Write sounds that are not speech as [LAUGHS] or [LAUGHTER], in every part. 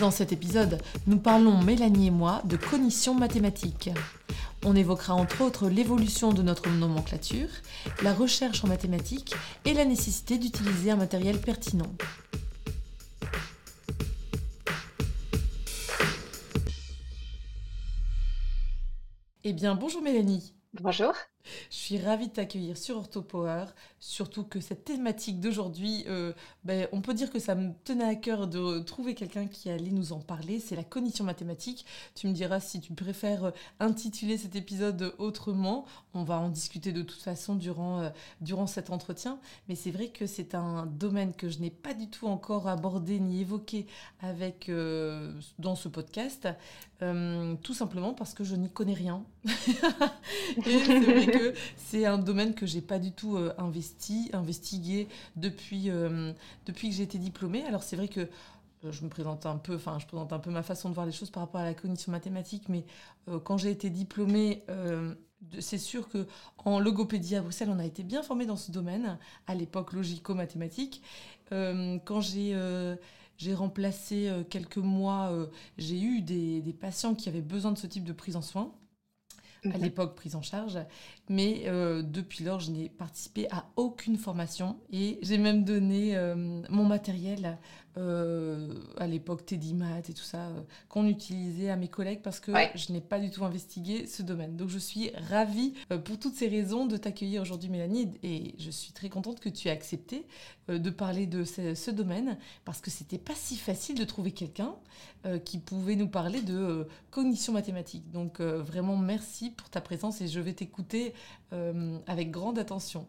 Dans cet épisode, nous parlons, Mélanie et moi, de cognition mathématique. On évoquera entre autres l'évolution de notre nomenclature, la recherche en mathématiques et la nécessité d'utiliser un matériel pertinent. Eh bien, bonjour Mélanie. Bonjour. Je suis ravie de t'accueillir sur OrthoPower, surtout que cette thématique d'aujourd'hui, euh, ben, on peut dire que ça me tenait à cœur de trouver quelqu'un qui allait nous en parler, c'est la cognition mathématique. Tu me diras si tu préfères euh, intituler cet épisode autrement, on va en discuter de toute façon durant, euh, durant cet entretien, mais c'est vrai que c'est un domaine que je n'ai pas du tout encore abordé ni évoqué avec, dans ce podcast, tout simplement parce que je n'y connais rien. [LAUGHS] Et c'est vrai que c'est un domaine que j'ai pas du tout investi, investigué depuis, euh, depuis que j'ai été diplômée. Alors c'est vrai que euh, je me présente un peu, enfin je présente un peu ma façon de voir les choses par rapport à la cognition mathématique, mais quand j'ai été diplômée, c'est sûr que en logopédie à Bruxelles, on a été bien formé dans ce domaine, à l'époque logico-mathématique. quand j'ai j'ai remplacé quelques mois, j'ai eu des, des, patients qui avaient besoin de ce type de prise en soin à l'époque prise en charge. Mais euh, depuis lors, je n'ai participé à aucune formation et j'ai même donné euh, mon matériel à l'époque Teddy Mat et tout ça, euh, qu'on utilisait à mes collègues parce que je n'ai pas du tout investigué ce domaine. Donc je suis ravie euh, pour toutes ces raisons de t'accueillir aujourd'hui Mélanie et je suis très contente que tu aies accepté de parler de ce, domaine parce que c'était pas si facile de trouver quelqu'un qui pouvait nous parler de cognition mathématique. Donc vraiment merci pour ta présence et je vais t'écouter avec grande attention.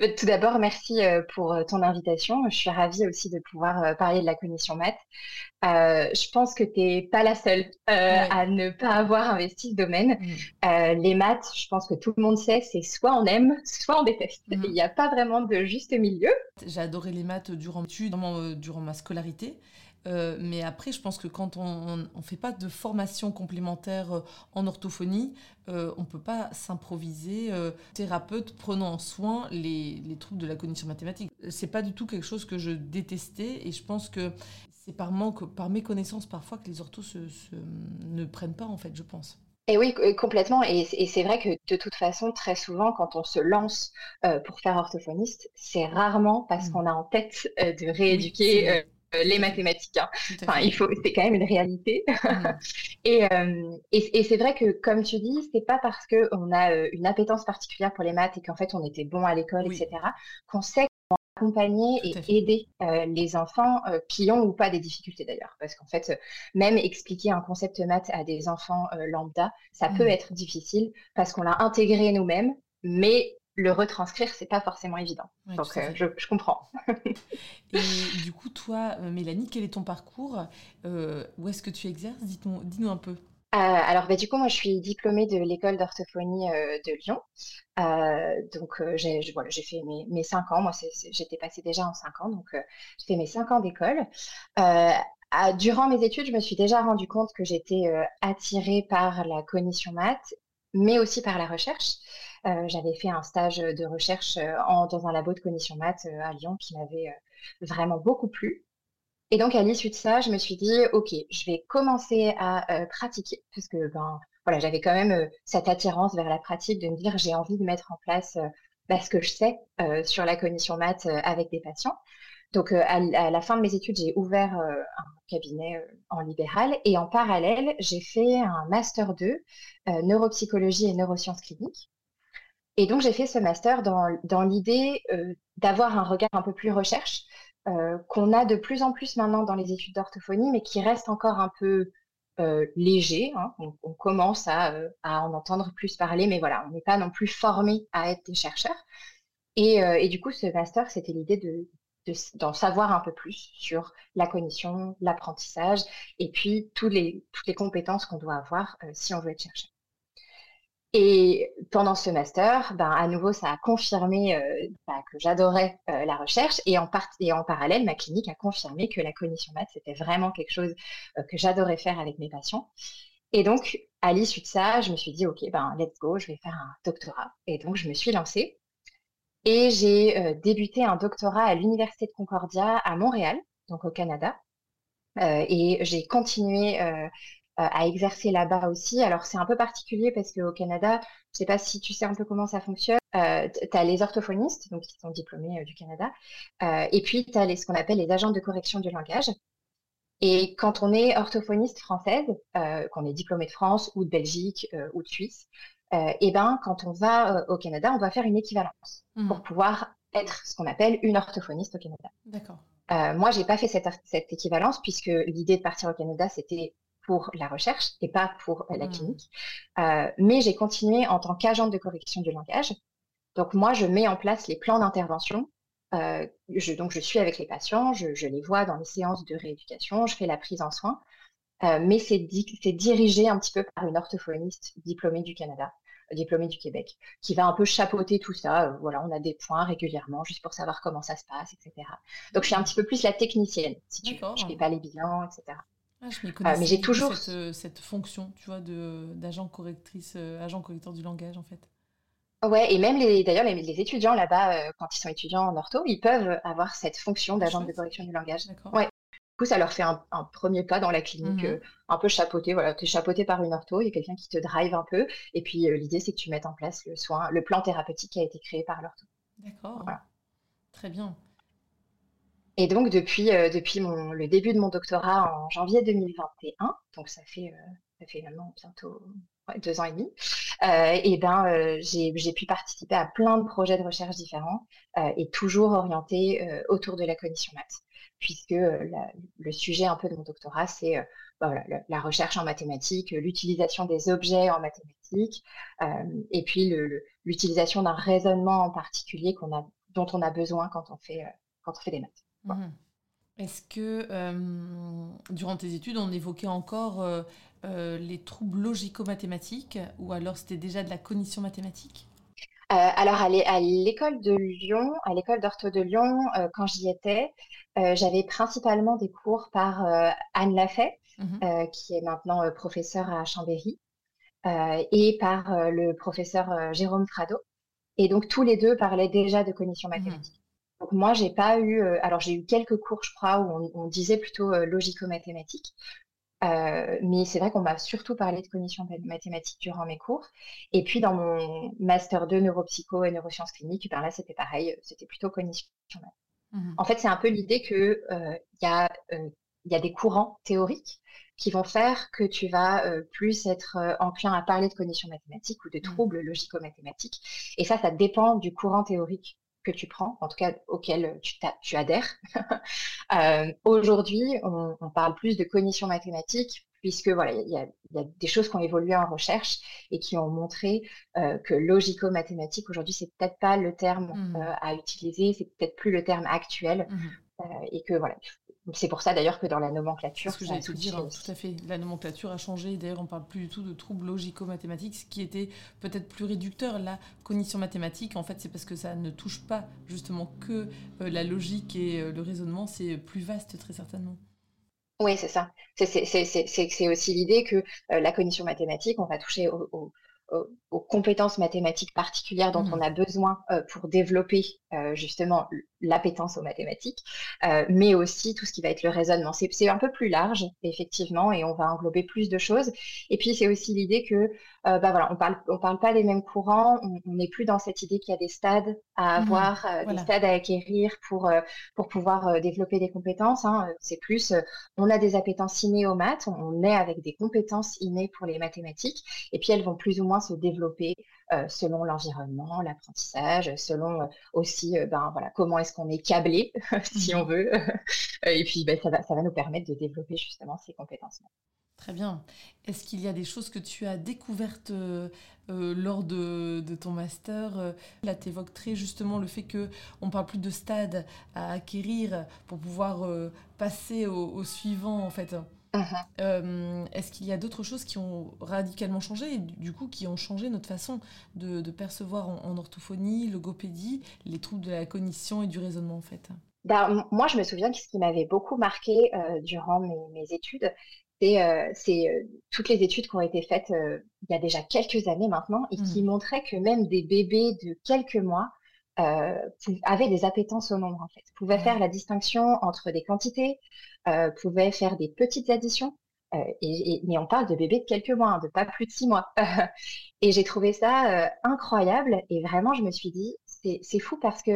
Euh, tout d'abord, merci euh, pour euh, ton invitation. Je suis ravie aussi de pouvoir parler de la cognition maths. je pense que tu n'es pas la seule à ne pas avoir investi ce domaine. Mm. les maths, je pense que tout le monde sait, c'est soit on aime, soit on déteste. Mm. Il n'y a pas vraiment de juste milieu. J'ai adoré les maths durant, durant ma scolarité. Euh, mais après, je pense que quand on ne fait pas de formation complémentaire euh, en orthophonie, euh, on ne peut pas s'improviser thérapeute prenant en soin les, les, troubles de la cognition mathématique. C'est pas du tout quelque chose que je détestais et je pense que c'est par manque, par méconnaissance parfois que les orthos ne prennent pas en fait, je pense. Et oui, complètement. Et, c'est vrai que de toute façon, très souvent, quand on se lance pour faire orthophoniste, c'est rarement parce mmh. qu'on a en tête de rééduquer euh, les mathématiques. Hein. Enfin, il faut, c'est quand même une réalité. [LAUGHS] Mmh. Euh, et, et, c'est vrai que, comme tu dis, c'est pas parce qu'on a euh, une appétence particulière pour les maths et qu'en fait on était bon à l'école, etc., qu'on sait comment accompagner et aider les enfants qui ont ou pas des difficultés d'ailleurs. Parce qu'en fait, même expliquer un concept maths à des enfants lambda, ça peut mmh. être difficile parce qu'on l'a intégré nous-mêmes, mais le retranscrire, c'est pas forcément évident. Donc, euh, je, comprends. [LAUGHS] et du coup, toi, euh, Mélanie, quel est ton parcours? Euh, Où est-ce que tu exerces? Dis-nous un peu. alors, bah, du coup, moi, je suis diplômée de l'école d'orthophonie de Lyon. donc, j'ai fait mes, mes, cinq ans. Moi, j'étais passée déjà en cinq ans, donc j'ai fait mes cinq ans d'école. durant mes études, je me suis déjà rendu compte que j'étais attirée par la cognition maths, mais aussi par la recherche. Euh, j'avais fait un stage de recherche euh, dans un labo de cognition maths euh, à Lyon qui m'avait vraiment beaucoup plu. Et donc, à l'issue de ça, je me suis dit, OK, je vais commencer à pratiquer, parce que ben, voilà, j'avais quand même cette attirance vers la pratique de me dire, j'ai envie de mettre en place bah, ce que je sais sur la cognition maths avec des patients. Donc, à, la fin de mes études, j'ai ouvert un cabinet en libéral et en parallèle, j'ai fait un master 2, neuropsychologie et neurosciences cliniques. Et donc, j'ai fait ce master dans, l'idée euh, d'avoir un regard un peu plus recherche, euh, qu'on a de plus en plus maintenant dans les études d'orthophonie, mais qui reste encore un peu euh, léger. Hein. On, commence à, en entendre plus parler, mais voilà, on n'est pas non plus formé à être des chercheurs. Et, du coup, ce master, c'était l'idée de d'en savoir un peu plus sur la cognition, l'apprentissage et puis les, toutes les compétences qu'on doit avoir si on veut être chercheur. Et pendant ce master, ben, à nouveau, ça a confirmé euh, bah, que j'adorais euh, la recherche et en, et en parallèle, ma clinique a confirmé que la cognition maths, c'était vraiment quelque chose euh, que j'adorais faire avec mes patients. Et donc, à l'issue de ça, je me suis dit, OK, ben, let's go, je vais faire un doctorat. Et donc, je me suis lancée et j'ai débuté un doctorat à l'Université de Concordia à Montréal, donc au Canada. et j'ai continué à exercer là-bas aussi. Alors c'est un peu particulier parce qu'au Canada, je ne sais pas si tu sais un peu comment ça fonctionne. Euh, tu as les orthophonistes, donc qui sont diplômés euh, du Canada, et puis tu as ce qu'on appelle les agents de correction du langage. Et quand on est orthophoniste française, qu'on est diplômé de France ou de Belgique ou de Suisse, et eh ben quand on va au Canada, on va faire une équivalence mmh. pour pouvoir être ce qu'on appelle une orthophoniste au Canada. D'accord. moi, j'ai pas fait cette, cette équivalence puisque l'idée de partir au Canada, c'était pour la recherche et pas pour euh, la mmh. clinique. Euh, mais j'ai continué en tant qu'agent de correction du langage. Donc moi, je mets en place les plans d'intervention. Euh, je, donc je suis avec les patients, je, les vois dans les séances de rééducation, je fais la prise en soins. mais c'est dirigé un petit peu par une orthophoniste diplômée du Canada diplômée du Québec, qui va un peu chapeauter tout ça. voilà, on a des points régulièrement, juste pour savoir comment ça se passe, etc. Donc, je suis un petit peu plus la technicienne, si tu veux. Je ne fais pas les bilans, etc. Ah, je m'y connais. mais j'ai toujours cette, euh, cette, fonction, tu vois, d'agent correctrice, euh, agent correcteur du langage, en fait. Ouais, et même les, d'ailleurs les, les, étudiants là-bas, euh, quand ils sont étudiants en ortho, ils peuvent avoir cette fonction d'agent de correction du langage. Ouais. Du coup, ça leur fait un, premier pas dans la clinique, mmh un peu chapeauté. Voilà, tu es chapeauté par une ortho, il y a quelqu'un qui te drive un peu, et puis l'idée c'est que tu mettes en place le soin, le plan thérapeutique qui a été créé par l'ortho. D'accord. Très bien. Et donc, depuis, euh, depuis mon, le début de mon doctorat en janvier 2021, donc ça fait, euh, ça fait maintenant bientôt deux ans et demi, euh, et ben, j'ai pu participer à plein de projets de recherche différents et toujours orientés autour de la cognition maths, puisque le sujet un peu de mon doctorat, c'est bah voilà, la, recherche en mathématiques, l'utilisation des objets en mathématiques, et puis l'utilisation d'un raisonnement en particulier qu'on a, dont on a besoin quand on fait, quand on fait des maths. Mhm. Est-ce que euh, durant tes études, on évoquait encore euh, euh, les troubles logico-mathématiques ou alors c'était déjà de la cognition mathématique? Alors à l'école de Lyon, à l'école d'ortho de Lyon, quand j'y étais, j'avais principalement des cours par Anne Lafay, mhm. qui est maintenant professeure à Chambéry, et par le professeur Jérôme Frado. Et donc tous les deux parlaient déjà de cognition mhm. mathématique. Donc moi, j'ai pas eu. Euh, alors j'ai eu quelques cours, je crois, où on, disait plutôt euh, logico-mathématique. Euh, mais c'est vrai qu'on m'a surtout parlé de cognition mathématique durant mes cours. Et puis dans mon master 2 neuropsycho et neurosciences cliniques, ben là c'était pareil, c'était plutôt cognition mathématique. Mmh en fait, c'est un peu l'idée que il y, a, y, a des courants théoriques qui vont faire que tu vas plus être enclin à parler de cognition mathématique ou de mmh. troubles logico-mathématiques. Et ça, ça dépend du courant théorique que tu prends, en tout cas auquel tu, tu adhères. [LAUGHS] euh, Aujourd'hui, on, on, parle plus de cognition mathématique puisque voilà, il y, a, y a des choses qui ont évolué en recherche et qui ont montré euh, que logico-mathématique aujourd'hui, c'est peut-être pas le terme mmh. euh, à utiliser, c'est peut-être plus le terme actuel, mmh. et que voilà, c'est pour ça d'ailleurs que dans la nomenclature. Ce que j'allais te dire, tout à fait. La nomenclature a changé. D'ailleurs, on parle plus du tout de troubles logico-mathématiques, ce qui était peut-être plus réducteur. La cognition mathématique, en fait, c'est parce que ça ne touche pas justement que euh, la logique et euh, le raisonnement. C'est plus vaste, très certainement. Oui, c'est ça. C'est aussi l'idée que euh, la cognition mathématique, on va toucher au, aux compétences mathématiques particulières dont mmh. on a besoin euh, pour développer euh, justement l'appétence aux mathématiques, euh, mais aussi tout ce qui va être le raisonnement. C'est un peu plus large, effectivement, et on va englober plus de choses. Et puis, c'est aussi l'idée que, bah voilà, on parle, on parle pas des mêmes courants, on n'est plus dans cette idée qu'il y a des stades à mmh. avoir, des stades à acquérir pour, pour pouvoir développer des compétences. Hein. C'est plus, on a des appétences innées aux maths, on est avec des compétences innées pour les mathématiques, et puis elles vont plus ou moins se développer euh, selon l'environnement, l'apprentissage, selon euh, aussi euh, ben, voilà, comment est-ce qu'on est câblé, [LAUGHS] si on mmh veut. [LAUGHS] et puis ben, ça, va, ça va nous permettre de développer justement ces compétences. Très bien. Est-ce qu'il y a des choses que tu as découvertes euh, lors de, ton master Là, tu évoques très justement le fait qu'on ne parle plus de stade à acquérir pour pouvoir passer au, suivant, en fait? Uh-huh. Est-ce qu'il y a d'autres choses qui ont radicalement changé et du coup qui ont changé notre façon de, percevoir en, orthophonie, logopédie, les troubles de la cognition et du raisonnement en fait? Ben, moi, je me souviens que ce qui m'avait beaucoup marqué durant mes études, c'est euh, euh, toutes les études qui ont été faites euh, il y a déjà quelques années maintenant et qui mmh. montraient que même des bébés de quelques mois avaient des appétences au nombre en fait, pouvaient faire la distinction entre des quantités, pouvaient faire des petites additions. Et, mais on parle de bébés de quelques mois, hein, de pas plus de six mois. [LAUGHS] et j'ai trouvé ça incroyable et vraiment je me suis dit c'est fou parce que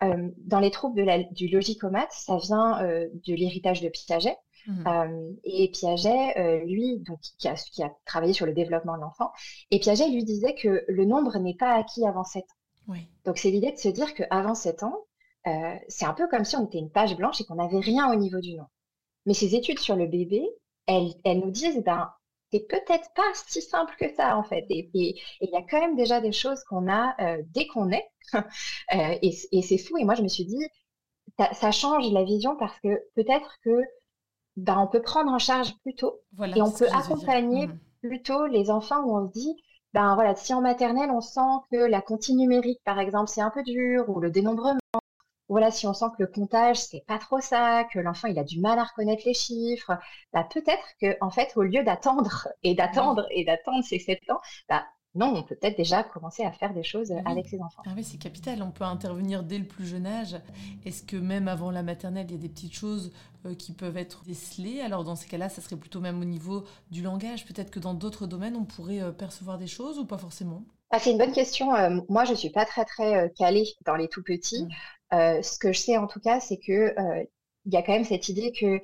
dans les troubles de la, du logicomate, ça vient de l'héritage de Piaget. Mmh. Euh, et Piaget, euh, lui, donc, qui, a, qui a travaillé sur le développement de l'enfant, et Piaget lui disait que le nombre n'est pas acquis avant 7 ans. Donc c'est l'idée de se dire qu'avant 7 ans, euh, c'est un peu comme si on était une page blanche et qu'on n'avait rien au niveau du nom. Mais ces études sur le bébé, elles, elles nous disent, ben, c'est peut-être pas si simple que ça en fait. Et il y a quand même déjà des choses qu'on a dès qu'on est. [LAUGHS] et, et c'est fou. Et moi, je me suis dit, ça, ça, change la vision parce que peut-être que ben, on peut prendre en charge plus tôt et on peut accompagner mmh. plus tôt les enfants où on se dit, ben voilà, si en maternelle on sent que la comptine numérique, par exemple, c'est un peu dur, ou le dénombrement, voilà, si on sent que le comptage, c'est pas trop ça, que l'enfant il a du mal à reconnaître les chiffres, ben, peut-être que en fait, au lieu d'attendre et d'attendre et d'attendre ces sept ans, ben, non, on peut peut-être déjà commencer à faire des choses avec ses enfants. Ah oui, c'est capital. On peut intervenir dès le plus jeune âge. Est-ce que même avant la maternelle, il y a des petites choses euh, qui peuvent être décelées? Alors dans ces cas-là, ça serait plutôt même au niveau du langage. Peut-être que dans d'autres domaines, on pourrait euh, percevoir des choses ou pas forcément? Ah, C'est une bonne question. Euh, moi, je ne suis pas très très calée dans les tout petits. Mmh. ce que je sais en tout cas, c'est que il y a quand même cette idée que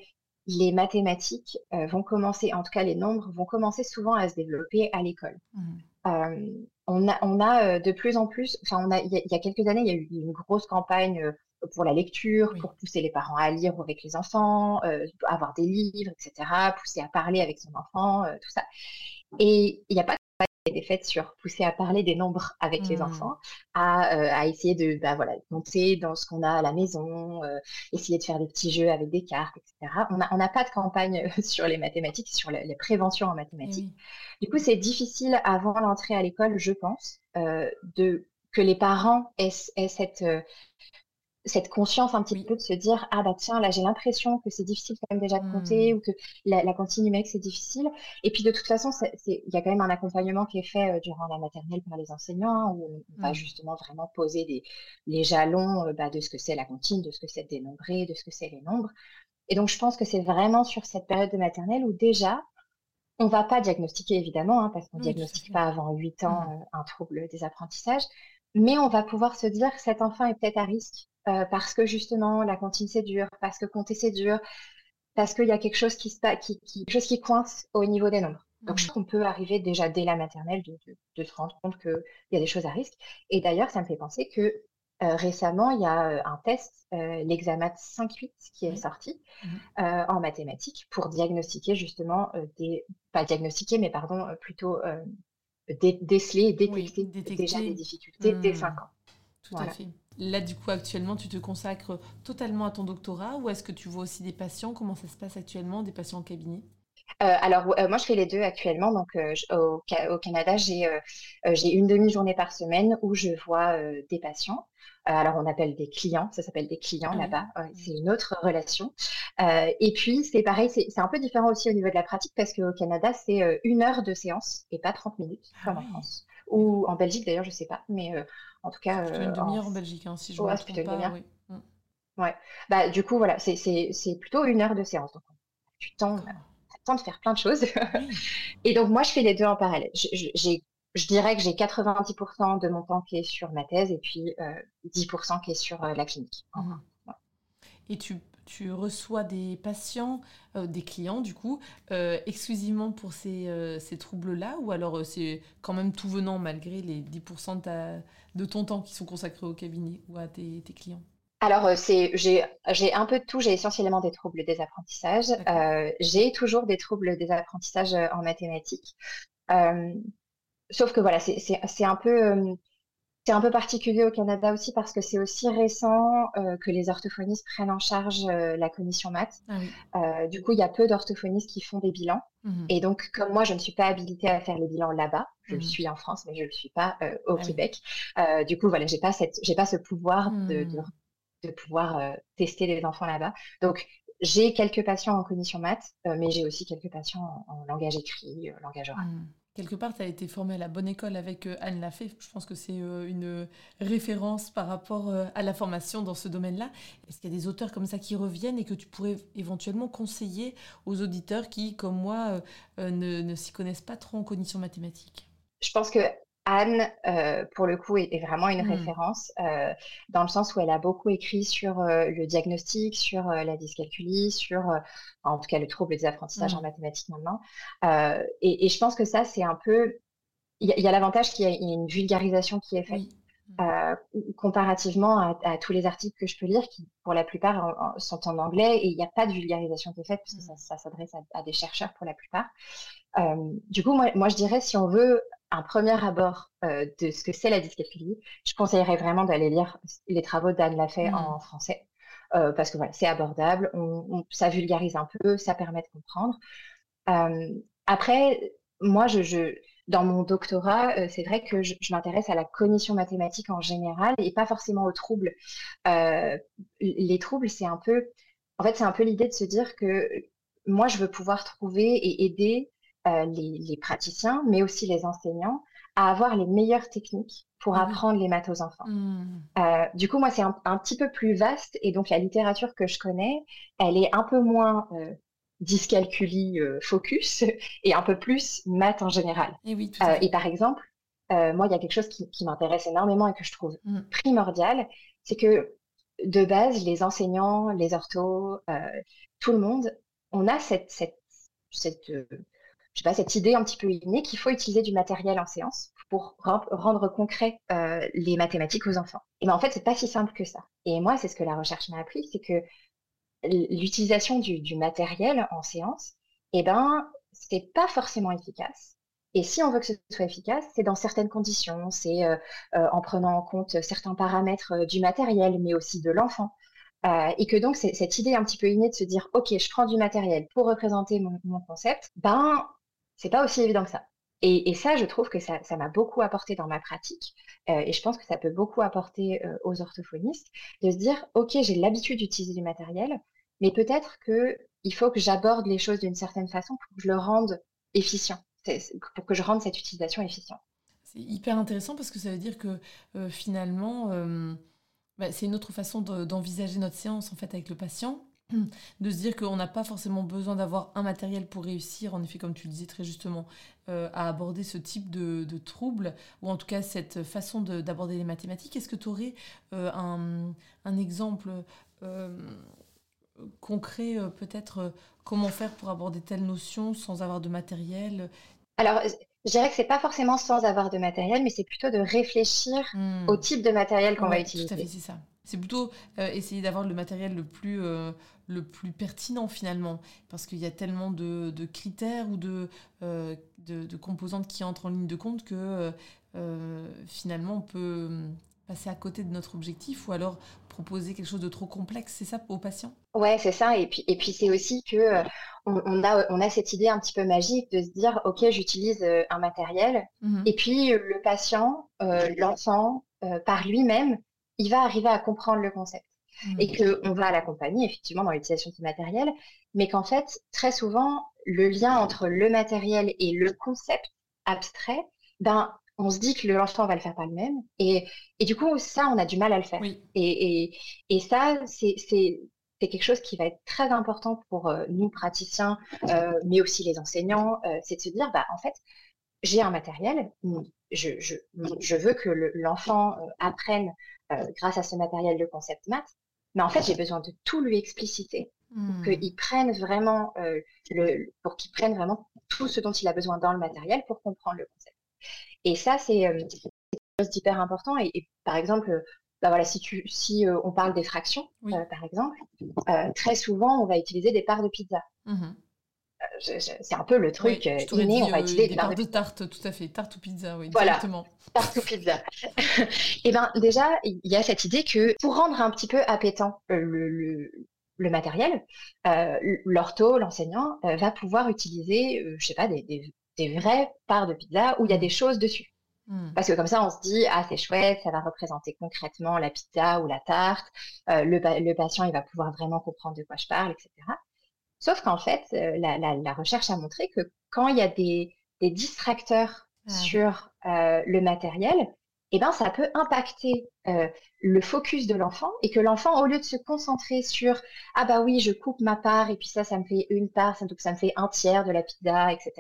les mathématiques vont commencer, en tout cas les nombres, vont commencer souvent à se développer à l'école. Mmh. On a, on a de plus en plus, enfin, on a, il y, a quelques années, il y a eu une grosse campagne pour la lecture, pour pousser les parents à lire avec les enfants, avoir des livres, etc., pousser à parler avec son enfant, tout ça. Et il n'y a pas des faits sur pousser à parler des nombres avec les mmh. enfants, à, euh, à, essayer de bah, voilà, monter dans ce qu'on a à la maison, euh, essayer de faire des petits jeux avec des cartes, etc. On n'a on pas de campagne [LAUGHS] sur les mathématiques, sur les préventions en mathématiques. Du coup, c'est difficile avant l'entrée à l'école, je pense, euh, de que les parents aient, aient cette cette conscience un petit peu de se dire ah bah tiens là j'ai l'impression que c'est difficile quand même déjà de compter mmh. ou que la, la comptine numérique c'est difficile et puis de toute façon il y a quand même un accompagnement qui est fait euh, durant la maternelle par les enseignants hein, où on va mmh. justement vraiment poser des, les jalons euh, bah, de ce que c'est la comptine de ce que c'est dénombré de ce que c'est les nombres et donc je pense que c'est vraiment sur cette période de maternelle où déjà on va pas diagnostiquer évidemment hein, parce qu'on ne diagnostique pas avant 8 ans mmh. euh, un trouble des apprentissages mais on va pouvoir se dire cet enfant est peut-être à risque euh, parce que justement la cantine c'est dur, parce que compter c'est dur, parce qu'il y a quelque chose qui, se, qui, qui, chose qui coince au niveau des nombres. Donc, je mmh. trouve qu'on peut arriver déjà dès la maternelle de, de, se rendre compte qu'il y a des choses à risque. Et d'ailleurs, ça me fait penser que euh, récemment, il y a euh, un test, l'examen 5-8, qui est sorti mmh. en mathématiques pour diagnostiquer justement des, pas diagnostiquer, mais pardon, plutôt déceler et détecter, déjà des difficultés dès 5 mmh. ans. Tout à fait. Là, du coup, actuellement, tu te consacres totalement à ton doctorat ou est-ce que tu vois aussi des patients? Comment ça se passe actuellement, des patients en cabinet? Euh, alors, euh, moi, je fais les deux actuellement. Donc, euh, au, au, Canada, j'ai une demi-journée par semaine où je vois des patients. alors, on appelle des clients, ça s'appelle des clients ah là-bas. c'est une autre relation. et puis, c'est pareil, c'est un peu différent aussi au niveau de la pratique parce qu'au Canada, c'est une heure de séance et pas 30 minutes, comme en ah France. Ou en Belgique, d'ailleurs, je sais pas. Mais en tout cas. une demi-heure en... Belgique, hein, si je plutôt pas. Oui. Mm. Ouais. Bah, du coup, voilà, c'est plutôt une heure de séance. Donc, du temps, temps de faire plein de choses. [LAUGHS] et donc, moi, je fais les deux en parallèle. Je, dirais que j'ai 90% de mon temps qui est sur ma thèse et puis 10% euh, qui est sur euh, la clinique. Mmh. Et tu, tu, reçois des patients, euh, des clients, du coup, exclusivement pour ces, ces troubles-là ou alors c'est quand même tout venant malgré les 10% de, de, ton temps qui sont consacrés au cabinet ou à tes, tes clients? Alors, j'ai un peu de tout. J'ai essentiellement des troubles des apprentissages. j'ai toujours des troubles des apprentissages en mathématiques. sauf que voilà, c'est un peu c'est un peu particulier au Canada aussi parce que c'est aussi récent euh, que les orthophonistes prennent en charge euh, la commission maths. Ah euh, du coup, il y a peu d'orthophonistes qui font des bilans. Mmh Et donc, comme moi, je ne suis pas habilitée à faire les bilans là-bas, je le mmh suis en France, mais je ne le suis pas au ah Québec. du coup, voilà, j'ai pas cette, j'ai pas ce pouvoir de, de, mmh. pouvoir tester les enfants là-bas. Donc, j'ai quelques patients en commission maths, mais j'ai aussi quelques patients en, langage écrit, langage oral. Quelque part, tu as été formée à la bonne école avec euh, Anne Lafay. Je pense que c'est euh, une référence par rapport euh, à la formation dans ce domaine-là. Est-ce qu'il y a des auteurs comme ça qui reviennent et que tu pourrais éventuellement conseiller aux auditeurs qui, comme moi, ne, ne s'y connaissent pas trop en cognition mathématique? Je pense que Anne, euh, pour le coup, est, vraiment une mmh. référence euh, dans le sens où elle a beaucoup écrit sur euh, le diagnostic, sur la dyscalculie, sur, en tout cas, le trouble des apprentissages en mmh. mathématiques maintenant. Et, je pense que ça, c'est un peu. Il y a, l'avantage qu'il y, a une vulgarisation qui est faite. Mmh. comparativement à, tous les articles que je peux lire, qui pour la plupart sont en anglais, et il n'y a pas de vulgarisation qui est faite, parce que ça, s'adresse à, des chercheurs pour la plupart. du coup, moi, moi, je dirais, si on veut un premier abord euh, de ce que c'est la dyscalculie, je conseillerais vraiment d'aller lire les travaux d'Anne Lafay mmh. en français. Euh, parce que voilà, c'est abordable, on, ça vulgarise un peu, ça permet de comprendre. Euh, après, moi, je, dans mon doctorat, c'est vrai que je, m'intéresse à la cognition mathématique en général et pas forcément aux troubles. les troubles, c'est un peu, en fait, c'est un peu l'idée de se dire que moi, je veux pouvoir trouver et aider euh, les, praticiens, mais aussi les enseignants, à avoir les meilleures techniques pour apprendre les maths aux enfants. Mmh. Euh, du coup, moi, c'est un, petit peu plus vaste, et donc la littérature que je connais, elle est un peu moins euh, dyscalculie focus, [LAUGHS] et un peu plus maths en général. Et, et par exemple, moi, il y a quelque chose qui, m'intéresse énormément et que je trouve mmh. primordial, c'est que de base, les enseignants, les orthos, tout le monde, on a cette, cette, cette je sais pas, cette idée un petit peu innée qu'il faut utiliser du matériel en séance pour rendre concret euh, les mathématiques aux enfants. Et ben en fait, c'est pas si simple que ça. Et moi, c'est ce que la recherche m'a appris, c'est que l'utilisation du, matériel en séance, eh ben, c'est pas forcément efficace. Et si on veut que ce soit efficace, c'est dans certaines conditions, c'est euh, euh, en prenant en compte certains paramètres du matériel, mais aussi de l'enfant. et que donc, cette idée un petit peu innée de se dire, OK, je prends du matériel pour représenter mon, mon concept, ben, c'est pas aussi évident que ça. Et, ça, je trouve que ça, m'a beaucoup apporté dans ma pratique, euh, et je pense que ça peut beaucoup apporter euh, aux orthophonistes, de se dire, OK, j'ai l'habitude d'utiliser du matériel, mais peut-être qu'il faut que j'aborde les choses d'une certaine façon pour que je le rende efficient, pour que je rende cette utilisation efficiente. C'est hyper intéressant parce que ça veut dire que euh, finalement, bah, c'est une autre façon d'envisager notre séance en fait avec le patient [CLEARS THROAT] de se dire qu'on n'a pas forcément besoin d'avoir un matériel pour réussir, en effet, comme tu le disais très justement, euh, à aborder ce type de, troubles, ou en tout cas cette façon d'aborder les mathématiques. Est-ce que tu aurais euh, un, exemple euh, concret, peut-être, comment faire pour aborder telle notion sans avoir de matériel? Alors, je dirais que c'est pas forcément sans avoir de matériel, mais c'est plutôt de réfléchir hmm. au type de matériel qu'on va utiliser. Tout à fait, c'est ça. C'est plutôt essayer d'avoir le matériel le plus le plus pertinent finalement, parce qu'il y a tellement de, critères ou euh, de, de, composantes qui entrent en ligne de compte que euh, finalement on peut passer à côté de notre objectif ou alors proposer quelque chose de trop complexe, c'est ça aux patients Ouais, c'est ça. Et puis, et puis c'est aussi que euh, on, a, on a cette idée un petit peu magique de se dire, ok, j'utilise un matériel, mmh et puis le patient, l'enfant, par lui-même, il va arriver à comprendre le concept. Mmh. et qu'on va l'accompagner effectivement dans l'utilisation du matériel, mais qu'en fait, très souvent, le lien entre le matériel et le concept abstrait, ben, on se dit que l'enfant va le faire par lui-même. Et, et, du coup, ça, on a du mal à le faire. Et, et, et, ça, c'est quelque chose qui va être très important pour euh, nous, praticiens, euh, mais aussi les enseignants, euh, c'est de se dire, bah, en fait, j'ai un matériel, je, je, je veux que l'enfant apprenne grâce à ce matériel le concept maths, mais en fait, j'ai besoin de tout lui expliciter pour hmm. qu'il prenne vraiment euh, le, pour qu'il prenne vraiment tout ce dont il a besoin dans le matériel pour comprendre le concept. Et ça, c'est euh, quelque chose d'hyper important. Et, par exemple, bah voilà, si, tu, si on parle des fractions, par exemple, très souvent, on va utiliser des parts de pizza. Mmh c'est un peu le truc inné, on va utiliser des parts de tarte, tout à fait, tarte ou pizza, oui, voilà, tarte ou pizza. Et [LAUGHS] eh bien déjà, il y a cette idée que pour rendre un petit peu appétant le, le matériel, euh, l'ortho, l'enseignant, euh, va pouvoir utiliser, euh, je sais pas, des, des, vraies parts de pizza où il y a des choses dessus. Hmm. Parce que comme ça, on se dit, ah, c'est chouette, ça va représenter concrètement la pizza ou la tarte. Le, le, patient, il va pouvoir vraiment comprendre de quoi je parle, etc. Sauf qu'en fait, la, la, recherche a montré que quand il y a des, des distracteurs ah sur le matériel, eh ben, ça peut impacter euh, le focus de l'enfant et que l'enfant, au lieu de se concentrer sur ah bah oui, je coupe ma part et puis ça, ça me fait une part, donc ça me fait un tiers de la pizza, etc. Et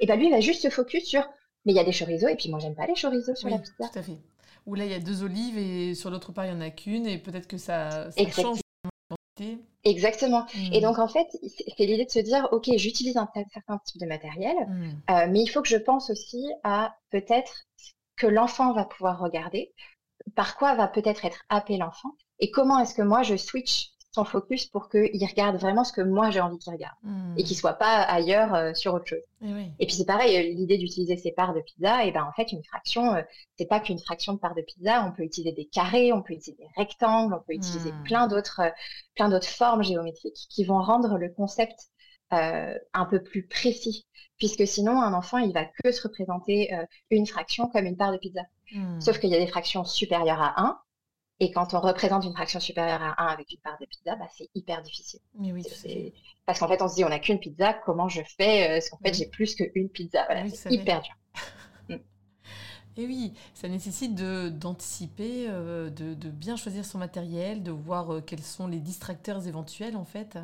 eh ben lui, il va juste se focus sur mais il y a des chorizo et puis moi, j'aime pas les chorizo sur la pizza. Tout à fait. Ou là, il y a deux olives et sur l'autre part, il y en a qu'une et peut-être que ça, ça change. Exactement. Et hmm. donc, en fait, c'est l'idée de se dire, OK, j'utilise un certain type de matériel, hmm. euh, mais il faut que je pense aussi à peut-être que l'enfant va pouvoir regarder, par quoi va peut-être être happé l'enfant, et comment est-ce que moi je switch son focus pour qu'il regarde vraiment ce que moi j'ai envie qu'il regarde et qu'il hmm. soit pas ailleurs euh, sur autre chose. Et, eh et puis c'est pareil, euh, l'idée d'utiliser ces parts de pizza, et ben en fait une fraction, euh, c'est pas qu'une fraction de part de pizza, on peut utiliser des carrés, on peut utiliser des rectangles, on peut utiliser hmm. plein d'autres, plein d'autres formes géométriques qui vont rendre le concept un peu plus précis puisque sinon, un enfant, il va que se représenter une fraction comme une part de pizza. Hmm. Sauf qu'il y a des fractions supérieures à 1, et quand on représente une fraction supérieure à 1 avec une part de pizza, bah, c'est hyper difficile. Mais oui, Parce qu'en fait, on se dit, on n'a qu'une pizza, comment je fais Parce qu'en fait, j'ai plus qu'une pizza. c'est hyper dur. [LAUGHS] Mm. Et oui, ça nécessite d'anticiper, euh, de, de, bien choisir son matériel, de voir euh, quels sont les distracteurs éventuels, en fait.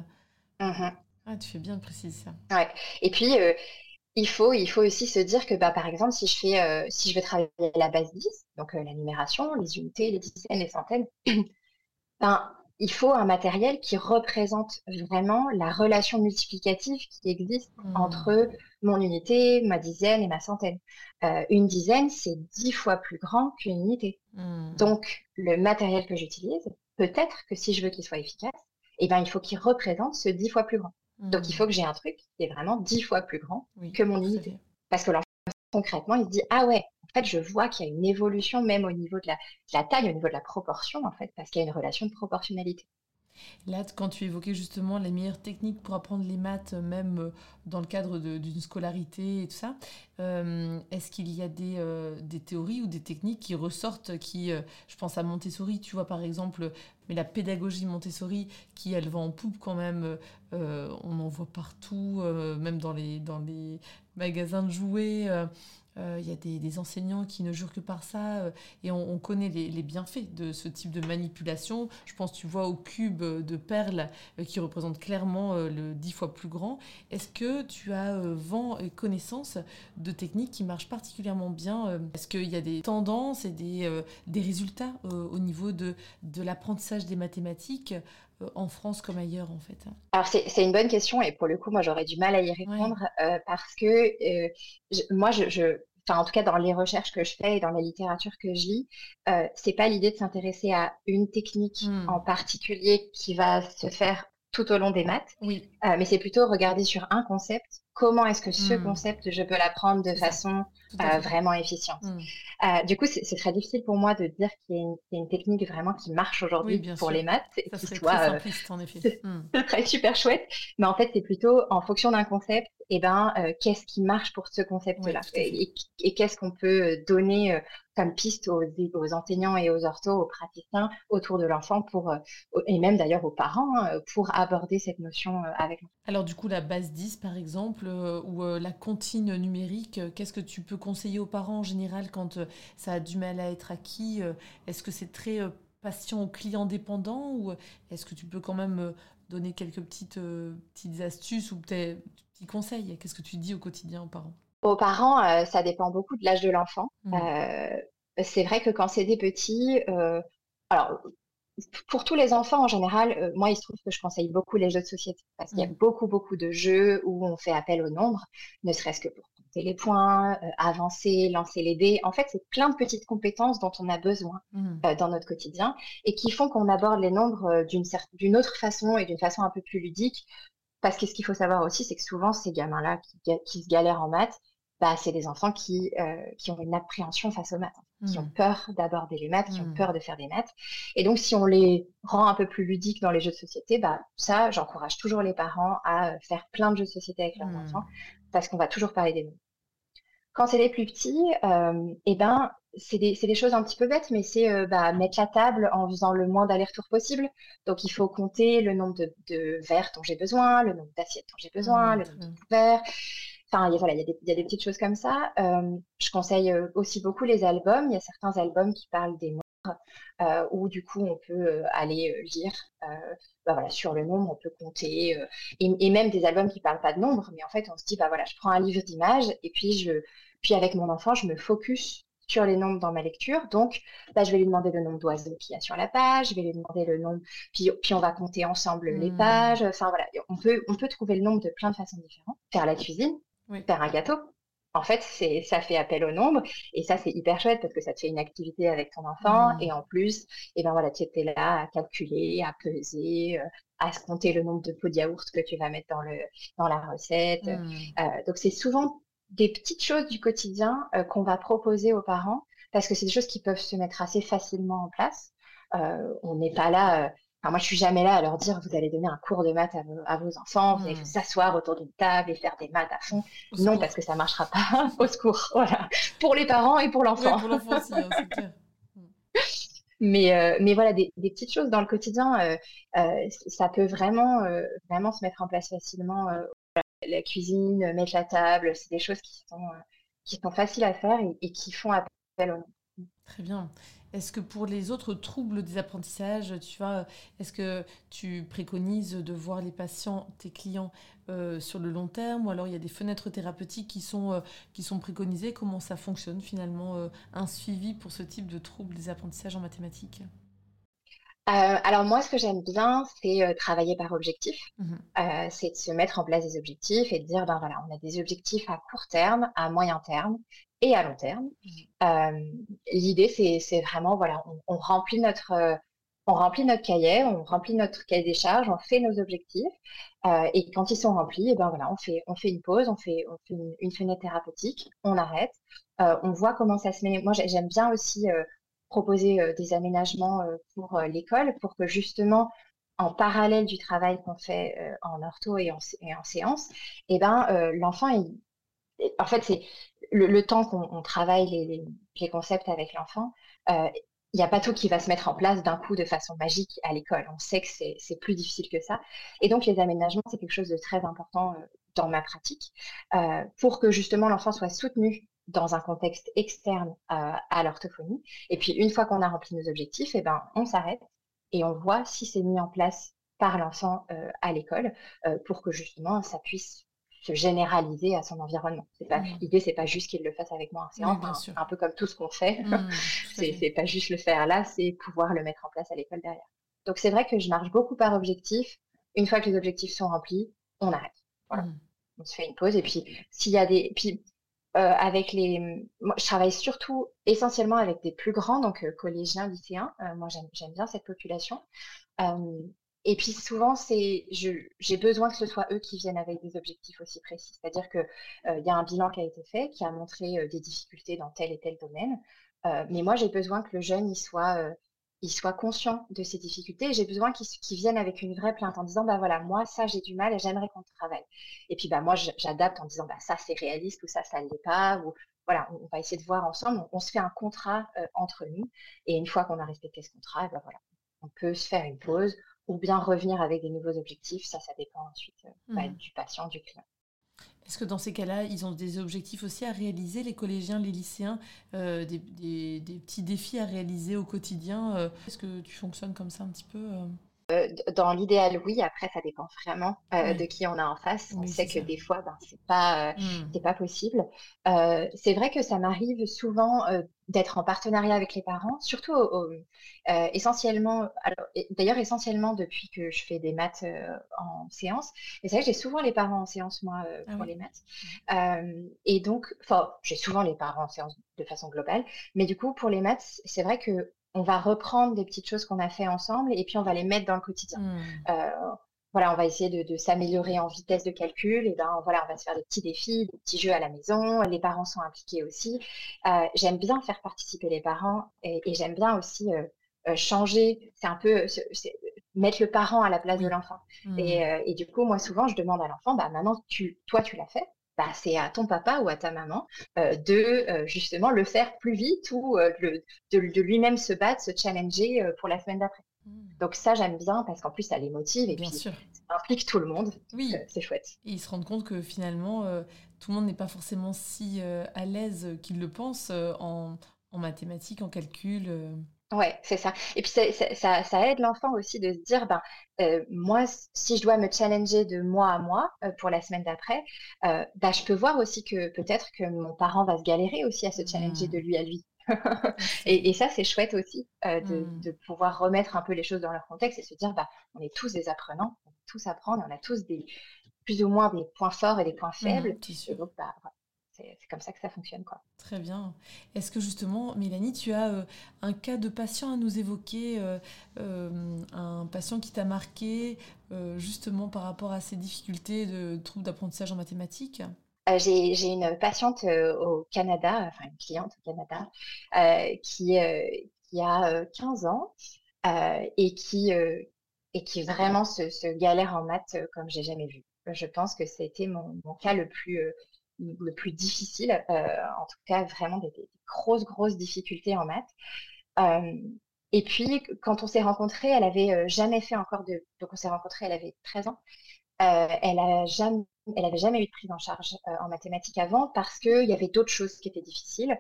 Mm-hmm. Ah, tu fais bien de préciser ça. Ouais. Et puis, euh, il, faut, il faut aussi se dire que, bah, par exemple, si je, fais, euh, si je veux travailler la base 10, donc euh, la numération, les unités, les dizaines, les centaines, [CLEARS THROAT] ben, il faut un matériel qui représente vraiment la relation multiplicative qui existe mmh. entre mon unité, ma dizaine et ma centaine. une dizaine, c'est dix fois plus grand qu'une unité. Mmh. Donc, le matériel que j'utilise, peut-être que si je veux qu'il soit efficace, eh ben, il faut qu'il représente ce dix fois plus grand. Donc, il faut que j'ai un truc qui est vraiment dix fois plus grand que mon unité. Parce que l'enfant, concrètement, il se dit Ah ouais, en fait, je vois qu'il y a une évolution même au niveau de la, de la taille, au niveau de la proportion, en fait, parce qu'il y a une relation de proportionnalité. Là, quand tu évoquais justement les meilleures techniques pour apprendre les maths, même euh, dans le cadre d'une scolarité et tout ça, euh, est-ce qu'il y a des, euh, des, théories ou des techniques qui ressortent, qui, je pense à Montessori, tu vois par exemple, mais la pédagogie Montessori, qui elle va en poupe quand même, on en voit partout, même dans les, dans les magasins de jouets. Euh, il y a des, enseignants qui ne jurent que par ça, euh, et on, connaît les, bienfaits de ce type de manipulation. Je pense, tu vois, au cube de perles euh, qui représente clairement le dix fois plus grand. Est-ce que tu as vent et connaissance de techniques qui marchent particulièrement bien Est-ce qu'il y a des tendances et des, des résultats au niveau de, de l'apprentissage des mathématiques en France comme ailleurs en fait Alors c'est une bonne question et pour le coup moi j'aurais du mal à y répondre euh, parce que euh, moi je, enfin en tout cas dans les recherches que je fais et dans la littérature que je lis, euh, c'est pas l'idée de s'intéresser à une technique hmm. en particulier qui va se faire tout au long des maths, oui. mais c'est plutôt regarder sur un concept comment est-ce que ce hmm. concept, je peux l'apprendre de façon euh, vraiment efficiente. Hmm. Euh, du coup, c'est très difficile pour moi de dire qu'il y, a une technique vraiment qui marche aujourd'hui pour les maths. Ça qui serait soit, très euh, simpliste, en effet. [LAUGHS] Hmm. serait super chouette, mais en fait, c'est plutôt en fonction d'un concept, et eh ben, qu'est-ce qui marche pour ce concept-là Et, qu'est-ce qu'on peut donner comme piste aux, aux, enseignants et aux orthos, aux praticiens autour de l'enfant pour et même d'ailleurs aux parents hein, pour aborder cette notion avec l'enfant. Alors du coup la base 10 par exemple ou la comptine numérique, qu'est-ce que tu peux conseiller aux parents en général quand euh, ça a du mal à être acquis euh, Est-ce que c'est très euh, patient ou client dépendant ou est-ce que tu peux quand même donner quelques petites, petites astuces ou peut-être petits conseils Qu'est-ce que tu dis au quotidien aux parents? Aux parents, ça dépend beaucoup de l'âge de l'enfant. Mmh. c'est vrai que quand c'est des petits, alors pour tous les enfants en général, moi, il se trouve que je conseille beaucoup les jeux de société parce qu'il y a mmh. beaucoup, beaucoup de jeux où on fait appel au nombre, ne serait-ce que pour compter les points, avancer, lancer les dés. En fait, c'est plein de petites compétences dont on a besoin mmh. dans notre quotidien et qui font qu'on aborde les nombres d'une autre façon et d'une façon un peu plus ludique. Parce que ce qu'il faut savoir aussi, c'est que souvent, ces gamins-là qui, qui, se galèrent en maths, bah, c'est des enfants qui, qui ont une appréhension face aux maths qui ont mmh. peur d'aborder les maths, qui ont mmh. peur de faire des maths. Et donc, si on les rend un peu plus ludiques dans les jeux de société, bah, ça, j'encourage toujours les parents à euh, faire plein de jeux de société avec leurs mmh. enfants, parce qu'on va toujours parler des mots. Quand c'est les plus petits, euh, eh ben, c'est des, des, choses un petit peu bêtes, mais c'est euh, bah, mettre la table en faisant le moins d'allers-retours possible. Donc, il faut compter le nombre de, de verres dont j'ai besoin, le nombre d'assiettes dont j'ai besoin, le nombre de couverts. Enfin, il y, a, des, petites choses comme ça. Euh, je conseille euh, aussi beaucoup les albums. Il y a certains albums qui parlent des nombres, euh, où du coup on peut aller lire bah voilà, sur le nombre, on peut compter, et, même des albums qui parlent pas de nombre, mais en fait on se dit, bah voilà, je prends un livre d'images, et puis, je, puis avec mon enfant, je me focus sur les nombres dans ma lecture. Donc, bah, je vais lui demander le nombre d'oiseaux qu'il y a sur la page, je vais lui demander le nombre, puis, puis on va compter ensemble les mmh. pages. Enfin voilà, on peut, on peut trouver le nombre de plein de façons différentes. Faire la cuisine, faire un gâteau. En fait, c'est ça fait appel au nombre et ça c'est hyper chouette parce que ça te fait une activité avec ton enfant mmh. et en plus, et eh ben voilà, tu étais là à calculer, à peser, euh, à se compter le nombre de pots de yaourt que tu vas mettre dans le dans la recette. Mmh. Euh, donc c'est souvent des petites choses du quotidien euh, qu'on va proposer aux parents parce que c'est des choses qui peuvent se mettre assez facilement en place. on n'est pas là moi, je suis jamais là à leur dire vous allez donner un cours de maths à vos, enfants, vous allez mmh. s'asseoir autour d'une table et faire des maths à fond. non, parce que ça marchera pas. [LAUGHS] Au secours, [LAUGHS] voilà. Pour les parents et pour l'enfant. pour l'enfant aussi, hein, c'est clair. Mmh. Mais, euh, mais voilà, des, petites choses dans le quotidien, euh, euh, ça peut vraiment, vraiment se mettre en place facilement. La cuisine, mettre la table, c'est des choses qui sont, qui sont faciles à faire et, qui font appel au Très bien. Est-ce que pour les autres troubles des apprentissages, tu vois, est-ce que tu préconises de voir les patients, tes clients, euh, sur le long terme, ou alors il y a des fenêtres thérapeutiques qui sont, euh, qui sont préconisées? Comment ça fonctionne finalement, euh, un suivi pour ce type de troubles des apprentissages en mathématiques? Alors moi, ce que j'aime bien, c'est travailler par objectif. Mmh c'est de se mettre en place des objectifs et de dire, ben voilà, on a des objectifs à court terme, à moyen terme et à long terme. Mmh. L'idée, c'est vraiment, voilà, on, remplit notre, on remplit notre cahier, on remplit notre cahier des charges, on fait nos objectifs. et quand ils sont remplis, et eh ben voilà, on fait, on fait une pause, on fait, on fait une, fenêtre thérapeutique, on arrête, on voit comment ça se met. Moi, j'aime bien aussi proposer des aménagements pour l'école pour que justement en parallèle du travail qu'on fait en ortho et en, séance, eh ben, l'enfant, en fait, c'est le, temps qu'on travaille les, concepts avec l'enfant, euh, il n'y a pas tout qui va se mettre en place d'un coup de façon magique à l'école. On sait que c'est plus difficile que ça. Et donc, les aménagements, c'est quelque chose de très important euh, dans ma pratique euh, pour que justement l'enfant soit soutenu dans un contexte externe à l'orthophonie. Et puis, une fois qu'on a rempli nos objectifs, eh ben, on s'arrête et on voit si c'est mis en place par l'enfant à l'école pour que justement ça puisse se généraliser à son environnement. C'est pas, mmh. L'idée, c'est pas juste qu'il le fasse avec moi en séance, un, peu comme tout ce qu'on fait. Mmh, [LAUGHS] c'est, pas juste le faire là, c'est pouvoir le mettre en place à l'école derrière. Donc c'est vrai que je marche beaucoup par objectif. Une fois que les objectifs sont remplis, on arrête. Voilà. Mmh. On se fait une pause et puis s'il y a des, puis euh, avec les, je travaille surtout essentiellement avec des plus grands, donc euh, collégiens, lycéens. Euh, moi, j'aime, bien cette population. Et puis souvent, c'est, j'ai besoin que ce soit eux qui viennent avec des objectifs aussi précis. C'est-à-dire qu'il euh, y a un bilan qui a été fait, qui a montré des difficultés dans tel et tel domaine. Mais moi, j'ai besoin que le jeune il soit, il soit conscient de ces difficultés. J'ai besoin qu'il vienne avec une vraie plainte en disant, bah voilà, moi, ça, j'ai du mal et j'aimerais qu'on travaille. Et puis, bah moi, j'adapte en disant, bah ça, c'est réaliste ou ça, ça ne l'est pas. Ou voilà, on, va essayer de voir ensemble. On, se fait un contrat entre nous. Et une fois qu'on a respecté ce contrat, bah voilà, on peut se faire une pause ou bien revenir avec des nouveaux objectifs. Ça, ça dépend ensuite euh, bah, mmh. du patient, du client. Est-ce que dans ces cas-là, ils ont des objectifs aussi à réaliser, les collégiens, les lycéens, euh, des, petits défis à réaliser au quotidien euh? Est-ce que tu fonctionnes comme ça un petit peu dans l'idéal, oui. Après, ça dépend vraiment de qui on a en face. on sait que des fois, ben, c'est pas, mmh. pas possible. c'est vrai que ça m'arrive souvent d'être en partenariat avec les parents, surtout essentiellement, d'ailleurs essentiellement depuis que je fais des maths en séance. Mais c'est vrai que j'ai souvent les parents en séance, moi, ah pour les maths. Mmh. et donc, enfin, j'ai souvent les parents en séance de façon globale. Mais du coup, pour les maths, c'est vrai que on va reprendre des petites choses qu'on a fait ensemble et puis on va les mettre dans le quotidien. Mmh. Euh, voilà, on va essayer de, s'améliorer en vitesse de calcul. Et ben voilà, on va se faire des petits défis, des petits jeux à la maison. Les parents sont impliqués aussi. Euh, j'aime bien faire participer les parents et, j'aime bien aussi euh, changer. C'est un peu mettre le parent à la place de l'enfant. Mmh. Et, du coup, moi souvent, je demande à l'enfant, bah maintenant, tu, toi, tu l'as fait? Bah, c'est à ton papa ou à ta maman euh, de euh, justement le faire plus vite ou euh, de, lui-même se battre, se challenger pour la semaine d'après. Mmh. Donc ça, j'aime bien parce qu'en plus, ça les motive et puis ça implique tout le monde. Oui. c'est chouette. Et ils se rendent compte que finalement, tout le monde n'est pas forcément si à l'aise qu'ils le pensent en, en, mathématiques, en calcul. Ouais, c'est ça. Et puis ça, ça, aide l'enfant aussi de se dire, ben, euh, moi, si je dois me challenger de mois à mois euh, pour la semaine d'après, euh, ben, je peux voir aussi que peut-être que mon parent va se galérer aussi à se challenger de mmh. lui à lui. [LAUGHS] et, ça, c'est chouette aussi mmh. de, pouvoir remettre un peu les choses dans leur contexte et se dire, bah, on est tous des apprenants, on peut tous apprendre, on a tous des plus ou moins des points forts et des points mmh, faibles. donc, bah, c'est comme ça que ça fonctionne. Quoi. Très bien. Est-ce que justement, Mélanie, tu as euh, un cas de patient à nous évoquer, euh, euh, un patient qui t'a marqué justement par rapport à ses difficultés de troubles d'apprentissage en mathématiques? J'ai une patiente au Canada, enfin une cliente au Canada, qui, qui a 15 ans et, qui, et qui vraiment se, galère en maths comme j'ai jamais vu. Je pense que c'était mon, mon, cas le plus le plus difficile, euh, en tout cas vraiment des, grosses, grosses difficultés en maths. Euh, et puis, quand on s'est rencontrés, elle avait euh, jamais fait encore de. Donc, on s'est rencontrés, elle avait 13 ans. elle a jamais, jamais eu de prise en charge en mathématiques avant parce qu'il y avait d'autres choses qui étaient difficiles.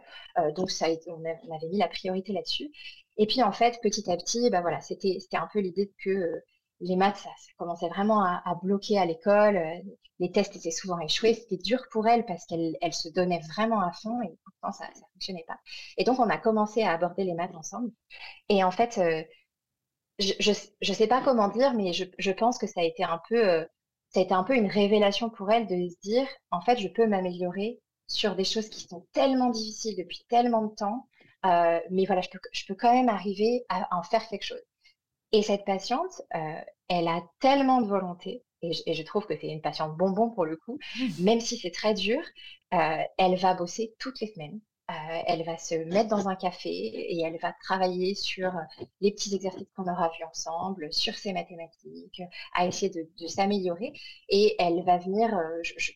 donc, ça on, on, avait mis la priorité là-dessus. Et puis, en fait, petit à petit, bah voilà, c'était un peu l'idée que les maths, ça, commençait vraiment à, bloquer à l'école. Euh, les tests étaient souvent échoués. C'était dur pour elle parce qu'elle elle se donnait vraiment à fond et pourtant ça ne fonctionnait pas. Et donc, on a commencé à aborder les maths ensemble. Et en fait, euh, je ne sais pas comment dire, mais je, pense que ça a été un peu, euh, une révélation pour elle de se dire, en fait, je peux m'améliorer sur des choses qui sont tellement difficiles depuis tellement de temps. mais voilà, je peux, je peux quand même arriver à en faire quelque chose. Et cette patiente, euh, elle a tellement de volonté, et je, trouve que c'est une patiente bonbon pour le coup, mmh. même si c'est très dur, euh, elle va bosser toutes les semaines. Euh, elle va se mettre dans un café et elle va travailler sur les petits exercices qu'on aura vus ensemble, sur ses mathématiques, à essayer de, s'améliorer. Et elle va venir, je,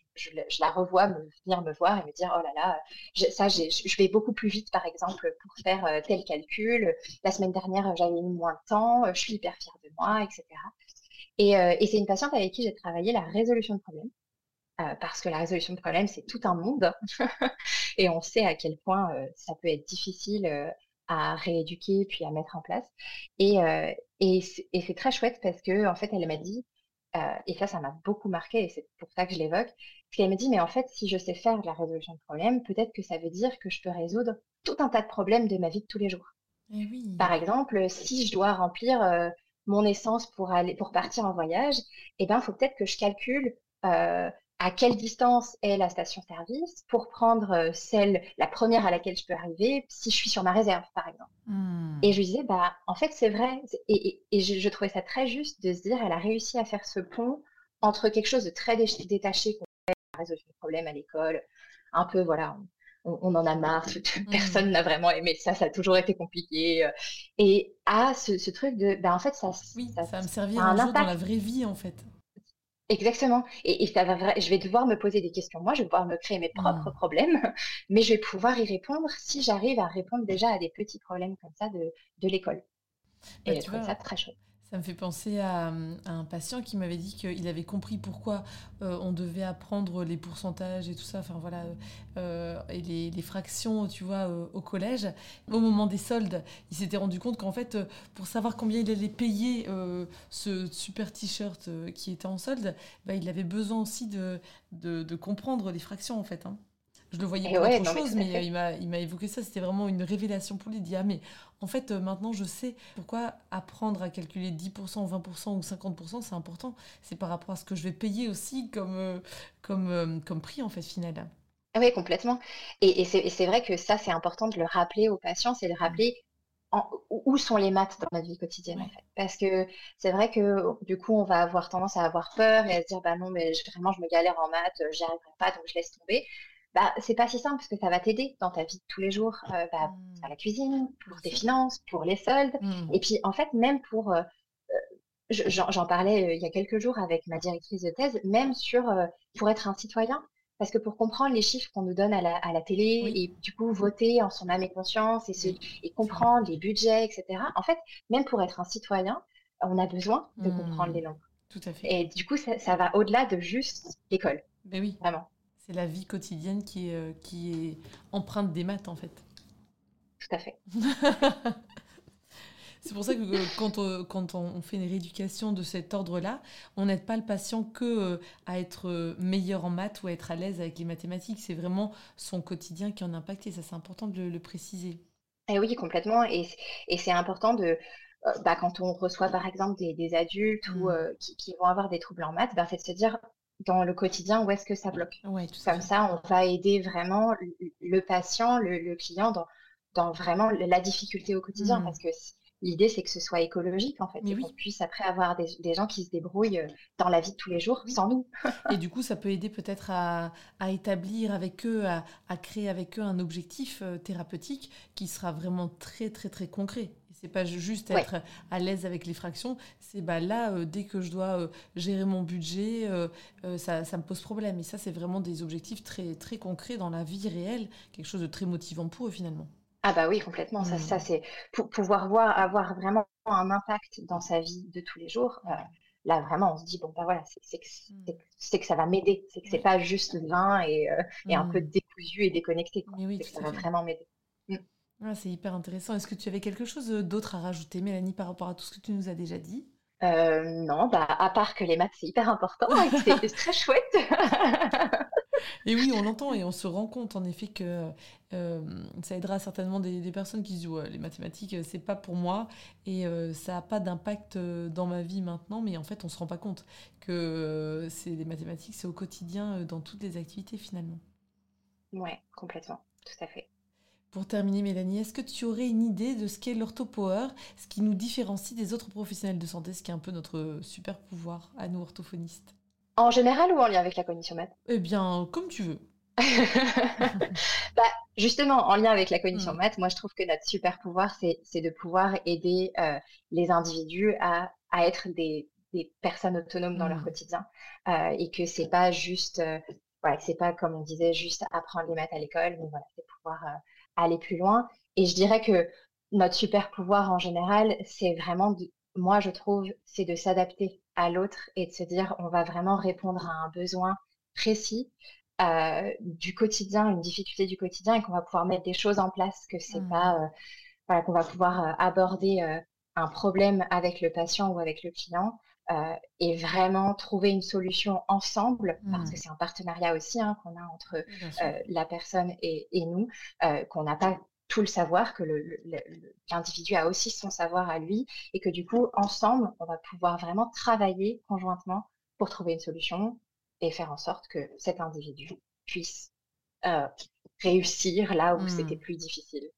la revois me, venir me voir et me dire, oh là là, ça, je vais beaucoup plus vite, par exemple, pour faire euh, tel calcul. La semaine dernière, j'avais mis moins de temps, je suis hyper fière de moi, etc. Et, et c'est une patiente avec qui j'ai travaillé la résolution de problèmes. Euh, parce que la résolution de problèmes, c'est tout un monde. [LAUGHS] et on sait à quel point euh, ça peut être difficile euh, à rééduquer puis à mettre en place. Et, et c'est très chouette parce que en fait, elle m'a dit, et ça, ça m'a beaucoup marqué, et c'est pour ça que je l'évoque, qu'elle m'a dit, mais en fait, si je sais faire de la résolution de problèmes, peut-être que ça veut dire que je peux résoudre tout un tas de problèmes de ma vie de tous les jours. Et eh oui. Par exemple, si je dois remplir mon essence pour aller pour partir en voyage, eh ben, il faut peut-être que je calcule à quelle distance est la station-service pour prendre euh, celle, la première à laquelle je peux arriver, si je suis sur ma réserve, par exemple. Mmh. Et je lui disais, bah, en fait, c'est vrai. Et, je, trouvais ça très juste de se dire, elle a réussi à faire ce pont entre quelque chose de très détaché, résolution de problèmes à l'école, un peu, voilà, on, en a marre, mmh. personne n'a vraiment aimé ça, ça a toujours été compliqué. Euh, et à ce, truc de, bah, en fait, ça, oui, ça, va me servir un, jour dans la vraie vie, en fait. Exactement. Et, ça va, je vais devoir me poser des questions. Moi, je vais devoir me créer mes propres mmh. problèmes, [LAUGHS] mais je vais pouvoir y répondre si j'arrive à répondre déjà à des petits problèmes comme ça de, de l'école. et je trouve ça très chouette. Me fait penser à, un patient qui m'avait dit qu'il avait compris pourquoi euh, on devait apprendre les pourcentages et tout ça, enfin voilà, euh, et les, fractions, tu vois, euh, au collège. Au moment des soldes, il s'était rendu compte qu'en fait, pour savoir combien il allait payer ce super t-shirt qui était en solde, bah, il avait besoin aussi de, de, comprendre les fractions en fait. Hein. Je le voyais pour autre chose, mais, il m'a évoqué ça. C'était vraiment une révélation pour lui. Il dit Ah, mais en fait, euh, maintenant, je sais pourquoi apprendre à calculer 10%, 20% ou 50%, c'est important. C'est par rapport à ce que je vais payer aussi comme, euh, comme, euh, comme prix, en fait, final. Ah oui, complètement. Et, et c'est vrai que ça, c'est important de le rappeler aux patients, c'est de rappeler où sont les maths dans notre vie quotidienne en fait. Parce que c'est vrai que du coup on va avoir tendance à avoir peur et à se dire bah non mais vraiment je me galère en maths, j'y arriverai pas donc je laisse tomber bah, c'est pas si simple parce que ça va t'aider dans ta vie de tous les jours, euh, bah, mmh. à la cuisine, pour tes finances, pour les soldes. Mmh. Et puis, en fait, même pour. Euh, euh, j'en parlais il y a quelques jours avec ma directrice de thèse, même sur pour être un citoyen. Parce que pour comprendre les chiffres qu'on nous donne à la, à la télé et du coup voter en son âme et conscience et, et comprendre les budgets, etc., en fait, même pour être un citoyen, on a besoin de comprendre les mmh. langues. Tout à fait. Et du coup, ça, ça va au-delà de juste l'école. Mais oui. Vraiment. C'est la vie quotidienne qui est, euh, qui est empreinte des maths, en fait. Tout à fait. [LAUGHS] C'est pour ça que euh, quand, on, quand on fait une rééducation de cet ordre-là, on n'aide pas le patient que euh, à être meilleur en maths ou à être à l'aise avec les mathématiques. C'est vraiment son quotidien qui en impacte et ça, c'est important de le, préciser. Et eh oui, complètement. Et, et c'est important de, bah, quand on reçoit par exemple des, des adultes ou, mmh. qui, qui, vont avoir des troubles en maths, bah, c'est de se dire dans le quotidien où est-ce que ça bloque? Comme ça, on va aider vraiment le, patient, le, client dans, dans, vraiment la difficulté au quotidien. Mmh. Parce que l'idée, c'est que ce soit écologique, en fait, et qu'on puisse après avoir des, des, gens qui se débrouillent euh, dans la vie de tous les jours sans nous. et [LAUGHS] du coup, ça peut aider peut-être à, à, établir avec eux, à, à, créer avec eux un objectif euh, thérapeutique qui sera vraiment très, très, très concret. C'est pas juste être à l'aise avec les fractions, c'est bah là, euh, dès que je dois euh, gérer mon budget, euh, ça, ça, me pose problème. Et ça, c'est vraiment des objectifs très, très concrets dans la vie réelle, quelque chose de très motivant pour eux finalement. Ah bah oui, complètement. Ça, ça mmh. c'est pour pouvoir voir, avoir vraiment un impact dans sa vie de tous les jours. là, vraiment, on se dit, bon, bah voilà, c'est que, que, ça va m'aider. C'est que c'est pas juste vain et, et un peu mmh. décousu et déconnecté. Oui, ça va vraiment m'aider. Ah, c'est hyper intéressant. Est-ce que tu avais quelque chose euh, d'autre à rajouter, Mélanie, par rapport à tout ce que tu nous as déjà dit? Euh, non, bah, à part que les maths, c'est hyper important [LAUGHS] c'est très chouette. et oui, on l'entend et on se rend compte en effet que euh, ça aidera certainement des, personnes qui se disent les mathématiques, c'est pas pour moi et ça n'a pas d'impact dans ma vie maintenant, mais en fait, on se rend pas compte que c'est les mathématiques, c'est au quotidien dans toutes les activités finalement. Ouais, complètement, tout à fait. Pour terminer, Mélanie, est-ce que tu aurais une idée de ce qu'est l'orthopower, ce qui nous différencie des autres professionnels de santé, ce qui est un peu notre super pouvoir à nous orthophonistes? En général ou en lien avec la cognition math Eh bien, comme tu veux. [LAUGHS] bah, justement, en lien avec la cognition hmm. math, moi je trouve que notre super pouvoir, c'est de pouvoir aider euh, les individus à, être des, personnes autonomes dans leur hmm. quotidien euh, et que c'est pas juste, euh, voilà, c'est pas comme on disait, juste apprendre les maths à l'école, mais voilà, c'est pouvoir aller plus loin. Et je dirais que notre super pouvoir en général, c'est vraiment, moi je trouve, c'est de s'adapter à l'autre et de se dire on va vraiment répondre à un besoin précis euh, du quotidien, une difficulté du quotidien et qu'on va pouvoir mettre des choses en place, que c'est pas mmh. euh, voilà, qu'on va pouvoir euh, aborder un problème avec le patient ou avec le client et vraiment trouver une solution ensemble, parce que mmh. c'est un partenariat aussi hein, qu'on a entre la personne et, et nous, qu'on n'a pas tout le savoir, que l'individu a aussi son savoir à lui, et que du coup, ensemble, on va pouvoir vraiment travailler conjointement pour trouver une solution et faire en sorte que cet individu puisse réussir là où c'était mmh. plus difficile.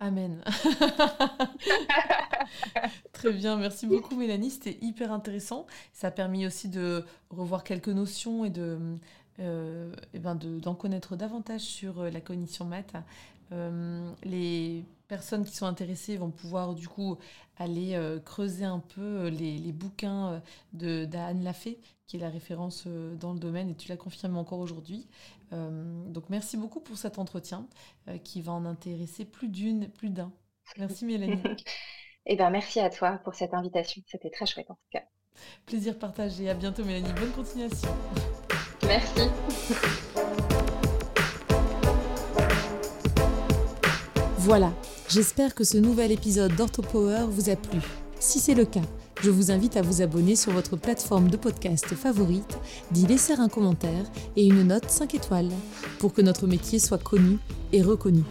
Amen. [LAUGHS] Très bien, merci beaucoup Mélanie, c'était hyper intéressant. Ça a permis aussi de revoir quelques notions et de, euh, ben d'en connaître davantage sur euh, la cognition math. Euh, les personnes qui sont intéressées vont pouvoir du coup aller creuser un peu les, les bouquins de d'Anne Lafay, qui est la référence dans le domaine, et tu l'as confirmé encore aujourd'hui. Donc merci beaucoup pour cet entretien qui va en intéresser plus d'une, plus d'un. Merci Mélanie. [LAUGHS] Eh ben, merci à toi pour cette invitation. C'était très chouette en tout cas. Plaisir partagé. À bientôt, Mélanie. Bonne continuation. Merci. Voilà, j'espère que ce nouvel épisode d'OrthoPower vous a plu. Si c'est le cas, je vous invite à vous abonner sur votre plateforme de podcast favorite, d'y laisser un commentaire et une note 5 étoiles pour que notre métier soit connu et reconnu.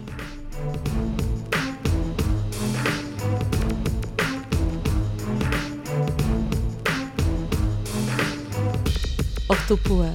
OrthoPower